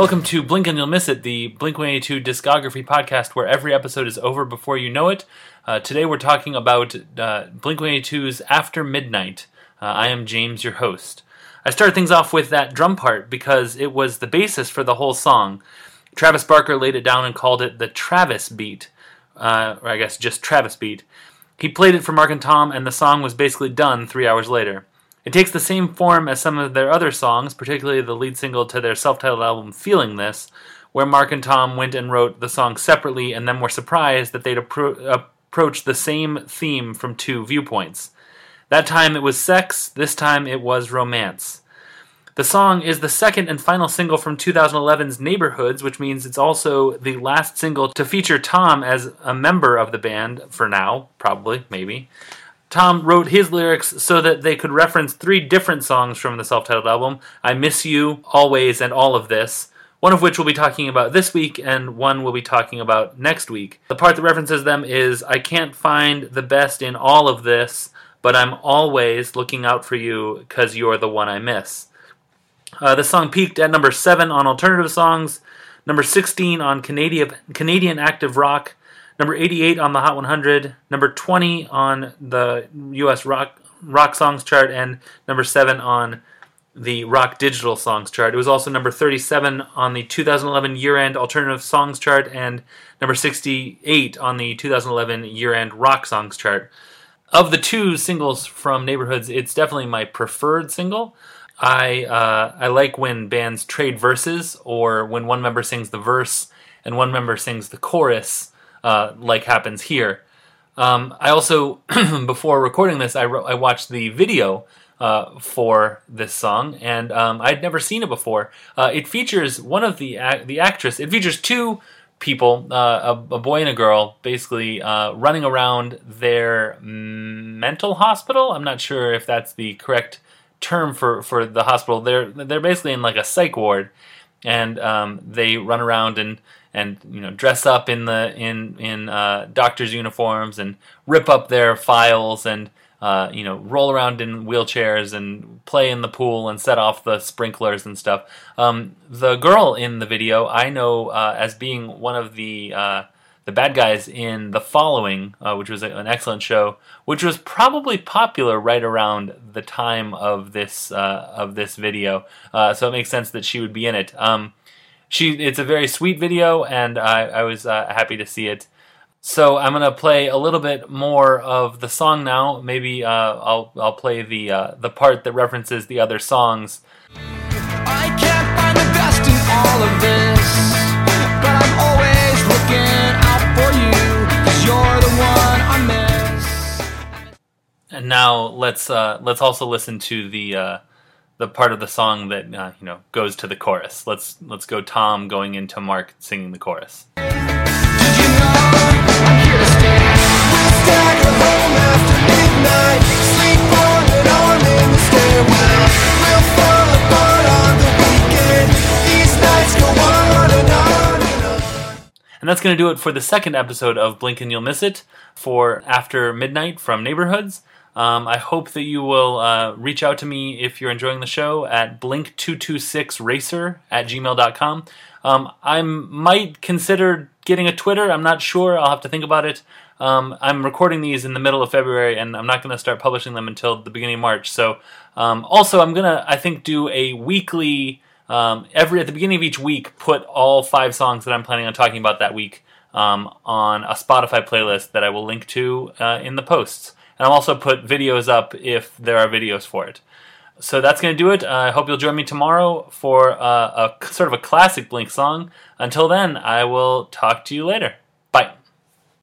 Welcome to Blink and You'll Miss It, the Blink 182 discography podcast where every episode is over before you know it. Uh, today we're talking about uh, Blink 182's After Midnight. Uh, I am James, your host. I started things off with that drum part because it was the basis for the whole song. Travis Barker laid it down and called it the Travis beat, uh, or I guess just Travis beat. He played it for Mark and Tom, and the song was basically done three hours later. It takes the same form as some of their other songs, particularly the lead single to their self titled album Feeling This, where Mark and Tom went and wrote the song separately and then were surprised that they'd appro- approached the same theme from two viewpoints. That time it was sex, this time it was romance. The song is the second and final single from 2011's Neighborhoods, which means it's also the last single to feature Tom as a member of the band for now, probably, maybe. Tom wrote his lyrics so that they could reference three different songs from the self titled album I Miss You, Always, and All of This, one of which we'll be talking about this week, and one we'll be talking about next week. The part that references them is I can't find the best in all of this, but I'm always looking out for you because you're the one I miss. Uh, the song peaked at number 7 on alternative songs, number 16 on Canadian, Canadian active rock, number 88 on the Hot 100, number 20 on the US rock rock songs chart and number 7 on the rock digital songs chart. It was also number 37 on the 2011 year-end alternative songs chart and number 68 on the 2011 year-end rock songs chart. Of the two singles from Neighborhoods, it's definitely my preferred single. I uh, I like when bands trade verses or when one member sings the verse and one member sings the chorus uh, like happens here. Um, I also, before recording this, I, I watched the video uh, for this song, and um, I'd never seen it before. Uh, it features one of the the actress. It features two people, uh, a, a, boy and a girl, basically uh, running around their mental hospital. I'm not sure if that's the correct term for, for the hospital. They're they're basically in like a psych ward, and um, they run around and and you know dress up in the in in uh, doctors' uniforms and rip up their files and uh, you know roll around in wheelchairs and play in the pool and set off the sprinklers and stuff. Um, the girl in the video I know uh, as being one of the uh, the bad guys in The Following, uh, which was an excellent show, which was probably popular right around the time of this uh, of this video. So it makes sense that she would be in it. Um, she it's a very sweet video, and I, I was uh, happy to see it. So I'm gonna play a little bit more of the song now. Maybe uh, I'll I'll play the uh, the part that references the other songs. I can't find the best in all of this, but I'm always looking out for you, cause you're the one I miss. And now let's uh, let's also listen to the uh, the part of the song that uh, you know goes to the chorus. Let's let's go Tom going into Mark singing the chorus. And that's going to do it for the second episode of Blink and You'll Miss It for After Midnight from Neighborhoods. Um, I hope that you will uh, reach out to me if you're enjoying the show at blink226racer at gmail.com. Um, I might consider getting a Twitter. I'm not sure. I'll have to think about it. Um, I'm recording these in the middle of February, and I'm not going to start publishing them until the beginning of March. So, um, also, I'm going to, I think, do a weekly, um, every at the beginning of each week, put all five songs that I'm planning on talking about that week um, on a Spotify playlist that I will link to uh, in the posts. And I'll also put videos up if there are videos for it. So that's going to do it. Uh, I hope you'll join me tomorrow for uh, a sort of a classic Blink song. Until then, I will talk to you later.